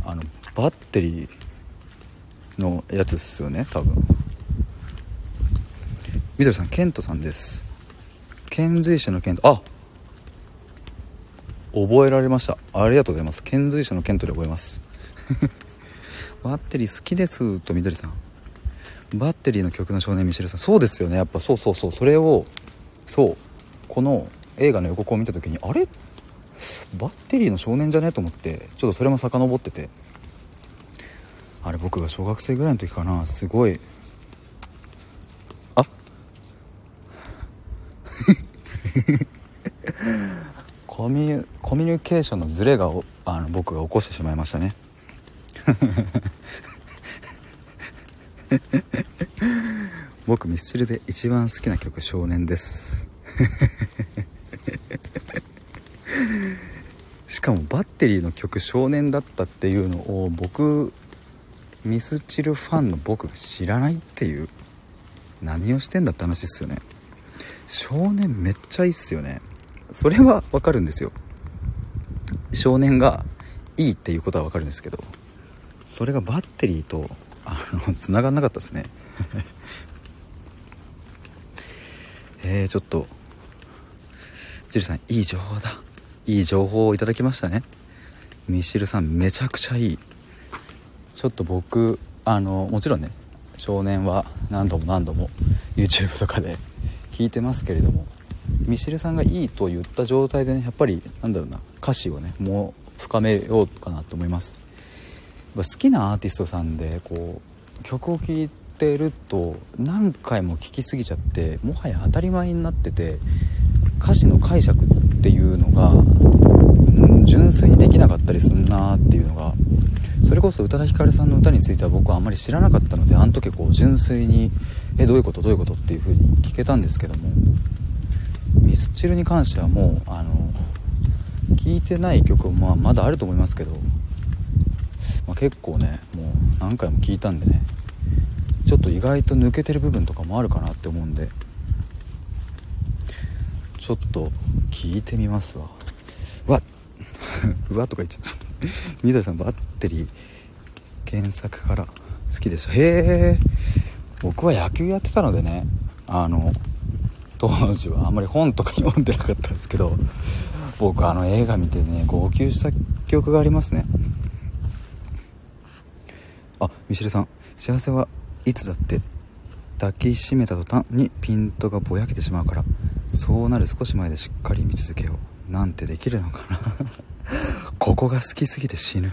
あのバッテリーのやつっすよね多分。みどりさんケントさんです。遣隋使のケント。あ覚えられました。ありがとうございます。遣隋使のケントで覚えます。[LAUGHS] バッテリー好きですとみどりさん。バッテリーの曲の少年ミシェルさん。そうですよね。やっぱそうそうそう。それをそう。この映画の予告を見た時にあれ？バッテリーの少年じゃね？と思ってちょっとそれも遡ってて。あれ僕が小学生ぐらいの時かな。すごいあコミュコミュニケーションのズレがあの僕が起こしてしまいましたね。[LAUGHS] 僕ミスチルで一番好きな曲「少年」です。[LAUGHS] しかもバッテリーの曲「少年」だったっていうのを僕ミスチルファンの僕が知らないっていう何をしてんだって話っすよね。少年めっちゃいいっすよね。それはわかるんですよ。少年がいいっていうことはわかるんですけどそれがバッテリーとあの繋がんなかったですね。[LAUGHS] えー、ちょっとジルさんいい情報だ。いい情報をいただきましたね。ミシルさんめちゃくちゃいい。ちょっと僕あのもちろんね少年は何度も何度も YouTube とかで弾いてますけれどもミシルさんがいいと言った状態でねやっぱりなんだろうな歌詞をねもう深めようかなと思います好きなアーティストさんでこう曲を聴いてると何回も聴きすぎちゃってもはや当たり前になってて歌詞の解釈っていうのが、うん、純粋にできなかったりすんなっていうのがそれこそ宇多田ヒカルさんの歌については僕はあんまり知らなかったのであの時こう純粋に「えどういうこと？どういうこと?」っていう風に聞けたんですけどもミスチルに関してはもうあの聴いてない曲もまあまだあると思いますけど、まあ、結構ねもう何回も聴いたんでねちょっと意外と抜けてる部分とかもあるかなって思うんでちょっと聞いてみますわ。わっ [LAUGHS] うわとか言っちゃった。緑さんバッテリー原作から好きでしたへえ僕は野球やってたのでねあの当時はあんまり本とか読んでなかったんですけど僕あの映画見てね号泣した記憶がありますね。あミシルさん幸せはいつだって抱きしめた途端にピントがぼやけてしまうからそうなる少し前でしっかり見続けよう。なんてできるのかな。[LAUGHS] ここが好きすぎて死ぬ。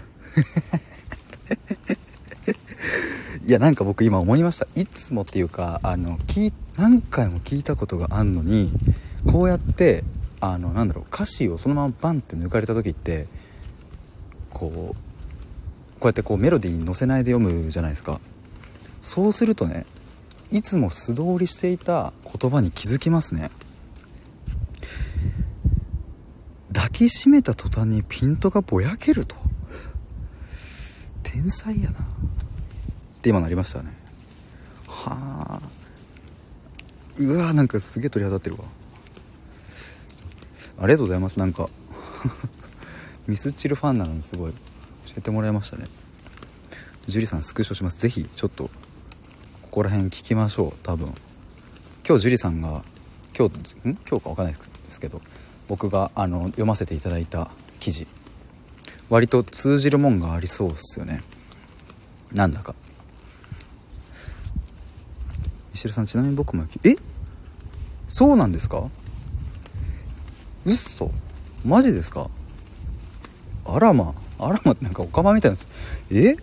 いやなんか僕今思いました。いつもっていうかあの聞何回も聞いたことがあんのにこうやってあのなんだろう歌詞をそのままバンって抜かれた時ってこうこうやってこうメロディーに乗せないで読むじゃないですか。そうするとねいつも素通りしていた言葉に気づきますね。抱きしめた途端にピントがぼやけると。天才やな。って今なりましたね。はあ。うわーなんかすげえ鳥肌立ってるわ。ありがとうございます。なんか [LAUGHS] ミスチルファンなのにすごい。教えてもらいましたね。樹里さんスクショします。是非ちょっとここら辺聞きましょう。多分。今日樹里さんが今日ん？今日か分かんないですけど僕があの読ませていただいた記事。割と通じるもんがありそうっすよね。なんだか。ミシェルさんちなみに僕もえ？そうなんですか？うっそマジですか？あらま。あらまなんかおかまみたいなえ？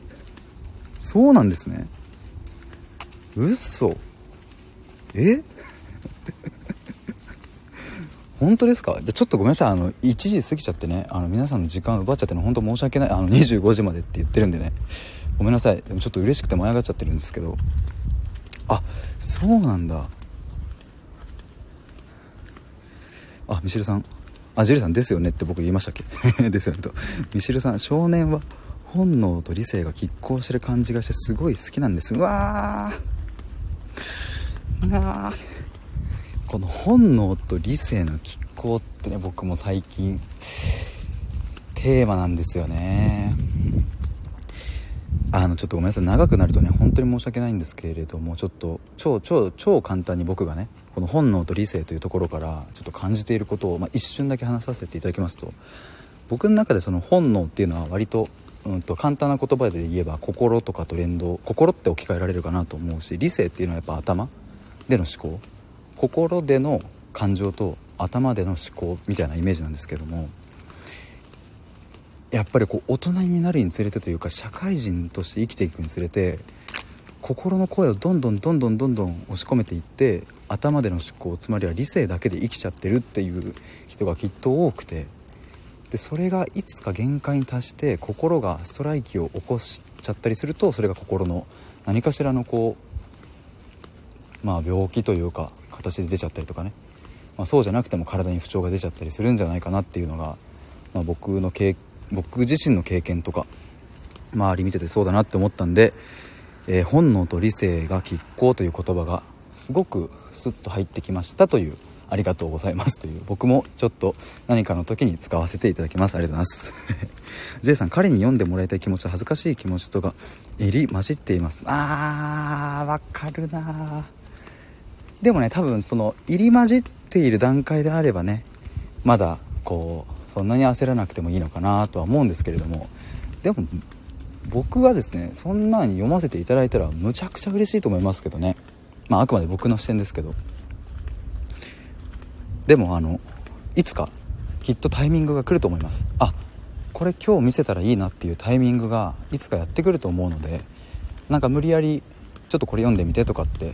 そうなんですね。うっそえ？[LAUGHS] 本当ですか？じゃちょっとごめんなさい。あの1時過ぎちゃってね。あの皆さんの時間奪っちゃっての本当申し訳ない。あの25時までって言ってるんでね。ごめんなさい。でもちょっと嬉しくて舞い上がっちゃってるんですけど。あそうなんだ。あミシェルさん。あジュリさんですよねって僕言いましたっけ？[LAUGHS] ですよねと。ミシェルさん少年は本能と理性が拮抗してる感じがしてすごい好きなんです。うわー。うわー。この本能と理性の拮抗ってね僕も最近テーマなんですよね。あのちょっとごめんなさい。長くなるとね本当に申し訳ないんですけれどもちょっと超超超簡単に僕がねこの本能と理性というところからちょっと感じていることを、まあ、一瞬だけ話させていただきますと。僕の中でその本能っていうのは割と,、うん、と簡単な言葉で言えば心とかと連動心って置き換えられるかなと思うし理性っていうのはやっぱ頭での思考心での感情と頭での思考みたいなイメージなんですけどもやっぱりこう大人になるにつれてというか社会人として生きていくにつれて心の声をどんどんどんどんどんどん押し込めていって頭での思考つまりは理性だけで生きちゃってるっていう人がきっと多くてでそれがいつか限界に達して心がストライキを起こしちゃったりするとそれが心の何かしらのこうまあ病気というか形で出ちゃったりとかね、まあ、そうじゃなくても体に不調が出ちゃったりするんじゃないかなっていうのが、まあ、僕の経験僕自身の経験とか周り見ててそうだなって思ったんで、えー、本能と理性が拮抗という言葉がすごくスッと入ってきましたというありがとうございます。という僕もちょっと何かの時に使わせていただきます。ありがとうございます。[LAUGHS] J さん彼に読んでもらいたい気持ち恥ずかしい気持ちとか入り混じっています。あーわかるなでもね多分その入り混じっている段階であればねまだこうそんなに焦らなくてもいいのかなとは思うんですけれどもでも僕はですねそんなに読ませていただいたらむちゃくちゃ嬉しいと思いますけどね。まああくまで僕の視点ですけど。でもあのいつかきっとタイミングが来ると思います。あこれ今日見せたらいいなっていうタイミングがいつかやってくると思うのでなんか無理やりちょっとこれ読んでみてとかって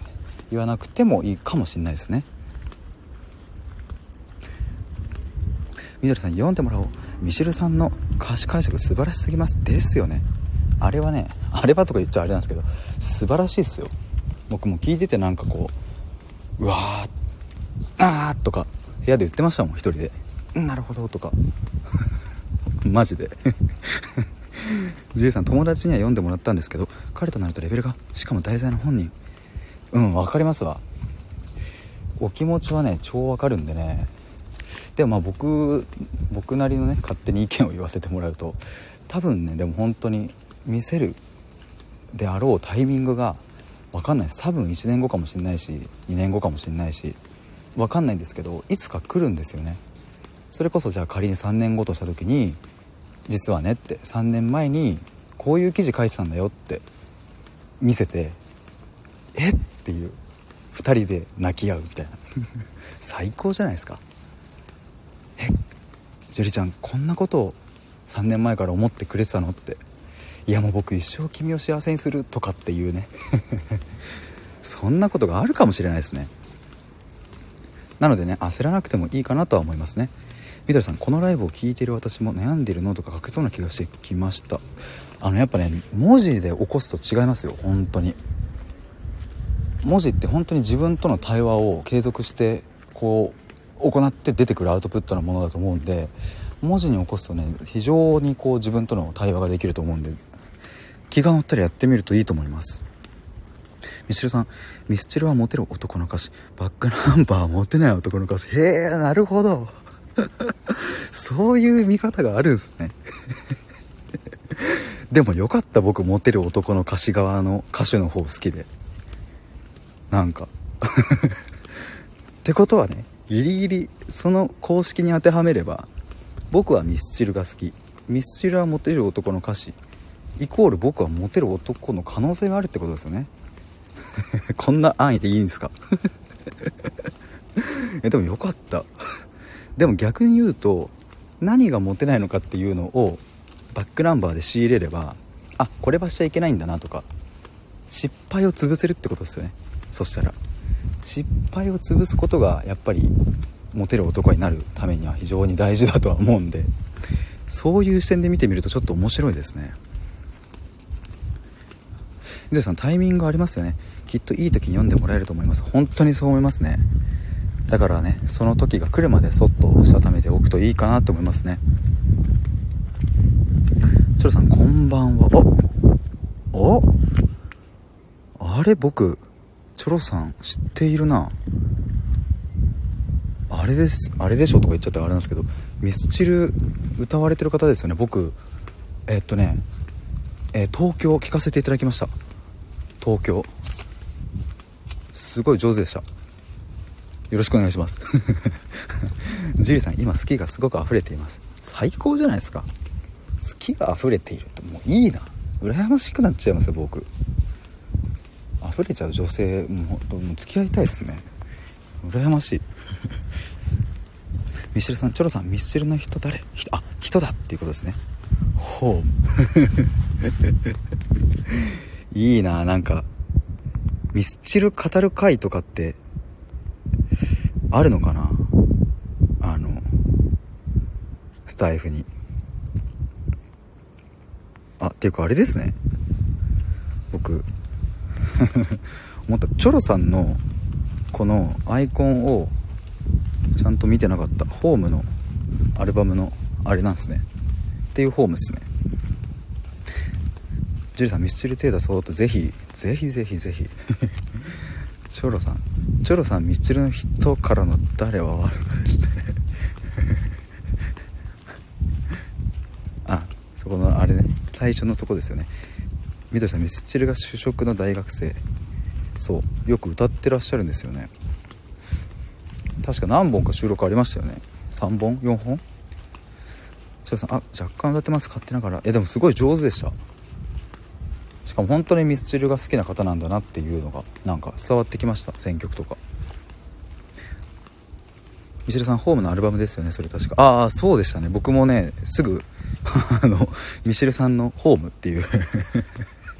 言わなくてもいいかもしれないですね。みどりさん読んでもらおう。ミシルさんの歌詞解釈素晴らしすぎます。ですよね。あれはねあれはとか言っちゃあれなんですけど素晴らしいっすよ。僕も聞いててなんかこううわーあーとか部屋で言ってましたもん一人で。なるほど。と [LAUGHS] かマジで。[LAUGHS] ジュリさん友達には読んでもらったんですけど彼となるとレベルがしかも題材の本人。うん分かりますわ。お気持ちはね超わかるんでねでまあ僕僕なりのね勝手に意見を言わせてもらうと多分ねでも本当に見せるであろうタイミングが分かんないです。多分1年後かもしれないし2年後かもしれないし分かんないんですけどいつか来るんですよね。それこそじゃあ仮に3年後とした時に実はねって3年前にこういう記事書いてたんだよって見せてえっていう2人で泣き合うみたいな。[LAUGHS] 最高じゃないですか。樹里ちゃんこんなことを3年前から思ってくれてたのって。いやもう僕一生君を幸せにするとかっていうね。[LAUGHS] そんなことがあるかもしれないですね。なのでね焦らなくてもいいかなとは思いますね。みどりさんこのライブを聴いてる私も悩んでるのとか書けそうな気がしてきました。あのやっぱね文字で起こすと違いますよ。本当に。文字って本当に自分との対話を継続してこう行って出てくるアウトプットなものだと思うんで文字に起こすとね非常にこう自分との対話ができると思うんで気が乗ったらやってみるといいと思います。ミスチルさんミスチルはモテる男の歌詞バックナンバーモテない男の歌詞。へえなるほど。[LAUGHS] そういう見方があるんですね。[LAUGHS] でもよかった僕モテる男の歌詞側の歌手の方好きで。なんか。[LAUGHS] ってことはねギリギリその公式に当てはめれば僕はミスチルが好き。ミスチルはモテる男の歌詞。イコール僕はモテる男の可能性があるってことですよね。[LAUGHS] こんな安易でいいんですか？[LAUGHS] えでもよかった。でも逆に言うと何がモテないのかっていうのをバックナンバーで仕入れればあこれはしちゃいけないんだなとか失敗を潰せるってことですよね。そしたら。失敗を潰すことがやっぱりモテる男になるためには非常に大事だとは思うんでそういう視点で見てみるとちょっと面白いですね。皆さんタイミングありますよね。きっといい時に読んでもらえると思います。本当にそう思いますね。だからねその時が来るまでそっとしたためておくといいかなと思いますね。チョロさんこんばんは。おおあれ僕チョロさん知っているな。あれですあれでしょとか言っちゃったらあれなんですけどミスチル歌われてる方ですよね。僕えっとね、えー、東京聞かせていただきました。東京。すごい上手でした。よろしくお願いします。[LAUGHS] ジュリさん今好きがすごく溢れています。最高じゃないですか。好きが溢れているともういいな。羨ましくなっちゃいますよ僕。溢れちゃう女性もうもう付き合いたいですね。羨ましい。[LAUGHS] ミシルさんチョロさんミスチルの人誰？人あ人だ！っていうことですね。ほう [LAUGHS] いいななんか。ミスチル語る会とかってあるのかな？あのスタイフに。あっていうかあれですね。僕思ったチョロさんのこのアイコンをちゃんと見てなかったホームのアルバムのあれなんすね。っていうホームですね。ジュリさんミスチルテーダそうだとぜひぜひぜひぜひ。[LAUGHS] チョロさん。チョロさんミスチルの人からの誰は悪くですねあそこのあれね。最初のとこですよね。みどりさんミスチルが主食の大学生。そうよく歌ってらっしゃるんですよね。確か何本か収録ありましたよね。3本？4本？チョロさんあ若干歌ってます勝手ながら。いやでもすごい上手でした。しかも本当にミスチルが好きな方なんだなっていうのがなんか伝わってきました。選曲とか。ミスチルさんホームのアルバムですよねそれ確か。ああそうでしたね。僕もねすぐ [LAUGHS] あのミスチルさんのホームっていう。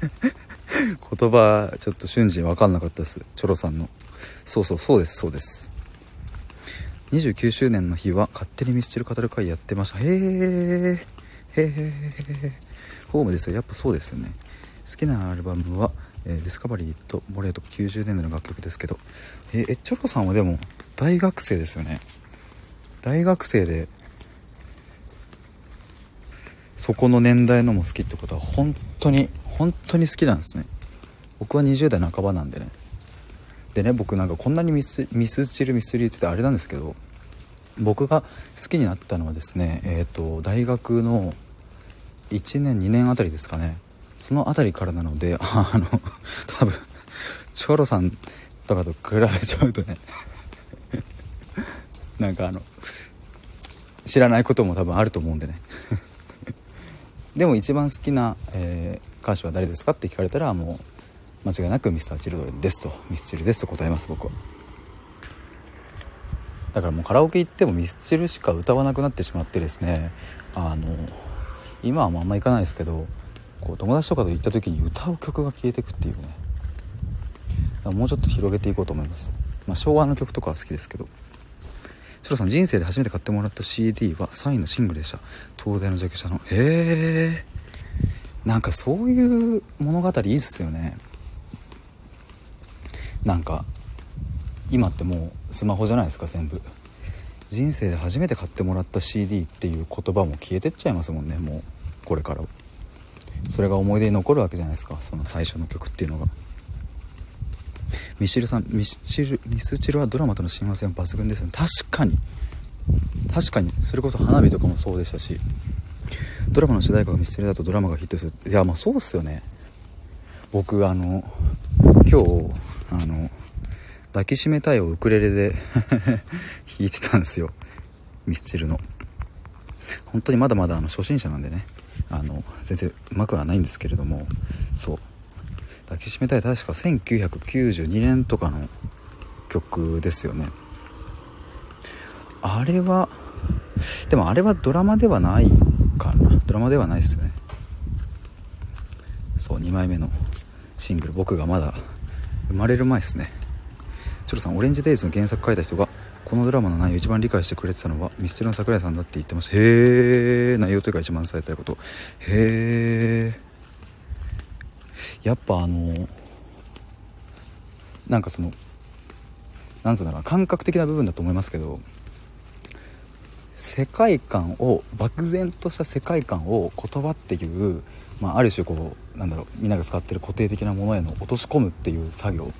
[LAUGHS] 言葉ちょっと瞬時に分かんなかったです。チョロさんの。そうそうそうですそうです。29周年の日は勝手にミスチル語る会やってました。へえへえホームですよ。やっぱそうですよね。好きなアルバムは、えー、ディスカバリーとボレロとか90年代の楽曲ですけど。えー、チョロさんはでも大学生ですよね。大学生でそこの年代のも好きってことは本当に本当に好きなんですね。僕は20代半ばなんでね。でね僕なんかこんなにミスミスチルミスリーって言ってあれなんですけど僕が好きになったのはですねえっ、ー、と大学の1年2年あたりですかね。その辺りからなので [LAUGHS] あの多分チョロさんとかと比べちゃうとね [LAUGHS] なんかあの知らないことも多分あると思うんでね。[LAUGHS] でも一番好きな、え、歌手は誰ですか？って聞かれたらもう間違いなく Mr.Children ですとミスチルですと答えます僕は。だからもうカラオケ行ってもミスチルしか歌わなくなってしまってですねあの今はもうあんま行かないですけどこう友達とかと行った時に歌う曲が消えてくっていうね。もうちょっと広げていこうと思います、まあ、昭和の曲とかは好きですけど。シロさん人生で初めて買ってもらった CD は3位のシングルでした。東大の弱者の。へえなんかそういう物語いいっすよね。なんか今ってもうスマホじゃないですか全部。人生で初めて買ってもらった CD っていう言葉も消えてっちゃいますもんねもうこれから。それが思い出に残るわけじゃないですかその最初の曲っていうのが。ミシルさんミスチルミスチルはドラマとの親和性も抜群ですよね。確かに。確かに。それこそ花火とかもそうでしたし。ドラマの主題歌がミスチルだとドラマがヒットするいやまあそうっすよね。僕あの今日あの抱きしめたいをウクレレで [LAUGHS] 弾いてたんですよ。ミスチルの。本当にまだまだあの初心者なんでね。あの全然うまくはないんですけれども。そう。抱きしめたい確か1992年とかの曲ですよね。あれはでもあれはドラマではないかな。ドラマではないですよね。そう2枚目のシングル僕がまだ生まれる前ですね。チョロさんオレンジデイズの原作書いた人がこのドラマの内容を一番理解してくれてたのはミスチルの桜井さんだって言ってました。へえ内容というか一番伝えたいこと。へえやっぱあのなんかそのなんつうんだろう感覚的な部分だと思いますけど世界観を漠然とした世界観を言葉っていう、まあ、ある種こうなんだろうみんなが使ってる固定的なものへの落とし込むっていう作業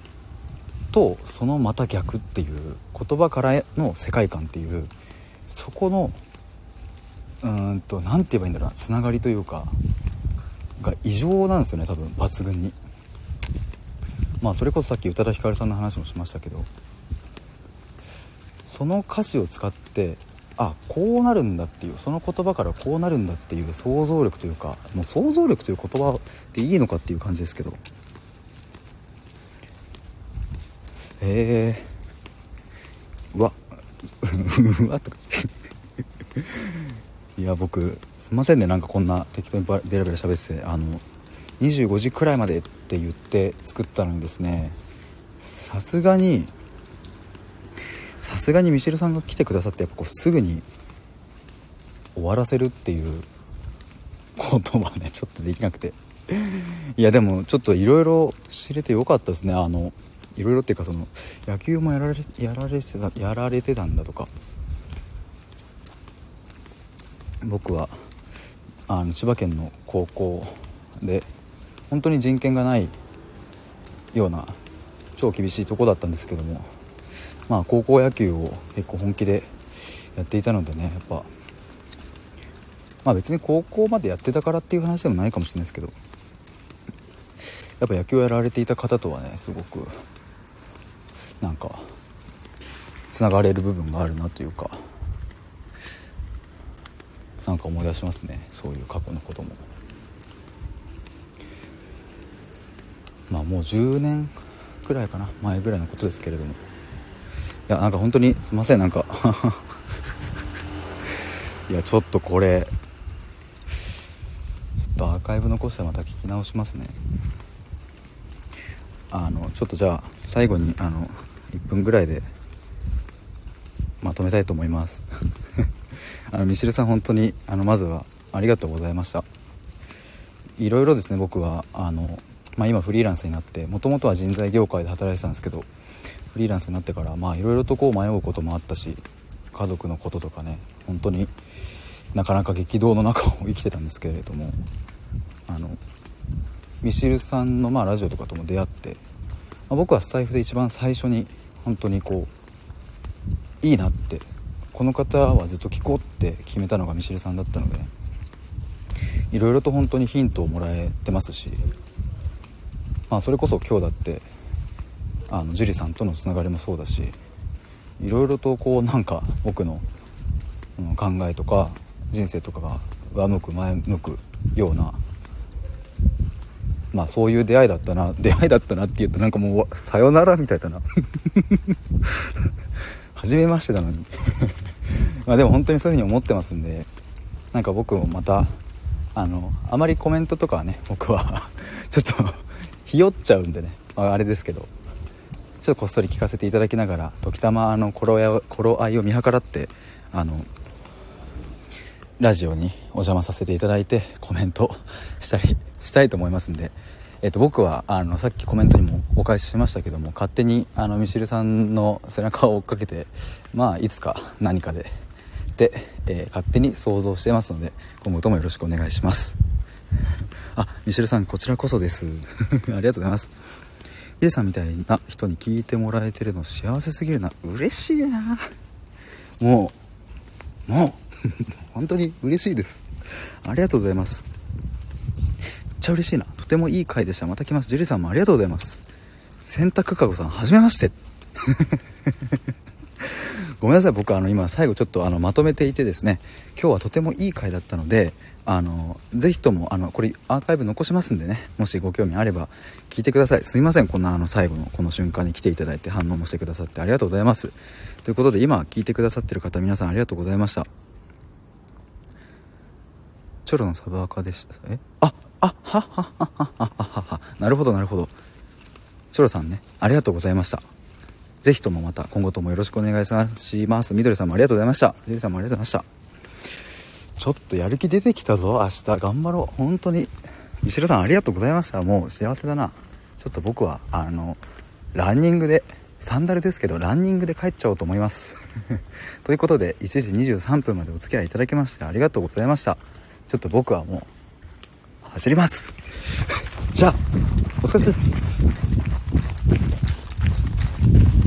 とそのまた逆っていう言葉からの世界観っていうそこのうんと何て言えばいいんだろうなつながりというかが異常なんですよね多分抜群に。まあそれこそさっき宇多田ヒカルさんの話もしましたけどその歌詞を使ってあこうなるんだっていうその言葉からこうなるんだっていう想像力というかもう想像力という言葉でいいのかっていう感じですけど。え。ー、うわ。[LAUGHS] うわ。とかいや僕すいませんね。なんかこんな適当にベラベラ喋ってて。あの25時くらいまでって言って作ったのにですねさすがにさすがにミシェルさんが来てくださってやっぱこうすぐに終わらせるっていうことはねちょっとできなくて。いやでもちょっといろいろ知れてよかったですね。あのいろいろっていうかその野球もやられやられてたやられてたんだとか。僕はあの千葉県の高校で本当に人権がないような超厳しいとこだったんですけどもまあ高校野球を結構本気でやっていたのでねやっぱまあ別に高校までやってたからっていう話でもないかもしれないですけどやっぱ野球をやられていた方とはねすごくなんかつながれる部分があるなというかなんか思い出しますねそういう過去のことも。まあもう10年くらいかな前ぐらいのことですけれども。やなんか本当にすいませんなんか。[LAUGHS] いやちょっとこれちょっとアーカイブ残してまた聞き直しますね。あのちょっとじゃあ最後にあの1分ぐらいでまとめたいと思います。[LAUGHS] あのミシルさん本当にあのまずはありがとうございました。いろいろですね僕はあの、まあ、今フリーランスになってもともとは人材業界で働いてたんですけどフリーランスになってからまあいろいろとこう迷うこともあったし家族のこととかね本当になかなか激動の中を生きてたんですけれどもあのミシルさんのまあラジオとかとも出会って、まあ、僕はスタイフで一番最初に本当にこういいなってこの方はずっと聞こうって決めたのがミシルさんだったのでいろいろと本当にヒントをもらえてますし、まあ、それこそ今日だってあの樹里さんとのつながりもそうだしいろいろとこうなんか僕の、考えとか人生とかが上向く前向くようなまあそういう出会いだったな [LAUGHS] 出会いだったなって言うとなんかもうさよならみたいだな。[LAUGHS] 初めましてなのに。[LAUGHS] まあでも本当にそういうふうに思ってますんでなんか僕もまたあのあまりコメントとかはね僕はちょっとひよっちゃうんでね、まあ、あれですけど。ちょっとこっそり聞かせていただきながら時たまの頃や頃合いを見計らってあのラジオにお邪魔させていただいてコメントしたりしたいと思いますんで、えっと、僕はあのさっきコメントにもお返ししましたけども勝手にあのミシルさんの背中を追っかけてまあいつか何かでで、えー、勝手に想像してますので今後ともよろしくお願いします。あミシェルさんこちらこそです。[LAUGHS] ありがとうございます。ヒデさんみたいな人に聞いてもらえてるの幸せすぎるな。嬉しいな。もうもう [LAUGHS] 本当に嬉しいです。ありがとうございます。めっちゃ嬉しいな。とてもいい回でした。また来ます。樹里さんもありがとうございます。洗濯かごさんはじめまして。[LAUGHS] ごめんなさい。僕あの今最後ちょっとあのまとめていてですね。今日はとてもいい回だったのであのぜひともあのこれアーカイブ残しますんでね。もしご興味あれば聞いてください。すいません。こんなあの最後のこの瞬間に来ていただいて反応もしてくださってありがとうございます。ということで今聞いてくださってる方皆さんありがとうございました。チョロのサブアカでした。え？ああはははははははなるほどなるほど。チョロさんねありがとうございました。ぜひともまた今後ともよろしくお願いします。みどりさんもありがとうございました。みどりさんもありがとうございました。ちょっとやる気出てきたぞ明日。頑張ろう。本当に。後ろさんありがとうございました。もう幸せだな。ちょっと僕はあのランニングでサンダルですけどランニングで帰っちゃおうと思います。[LAUGHS] ということで1時23分までお付き合いいただきましてありがとうございました。ちょっと僕はもう走ります。[LAUGHS] じゃあお疲れ様です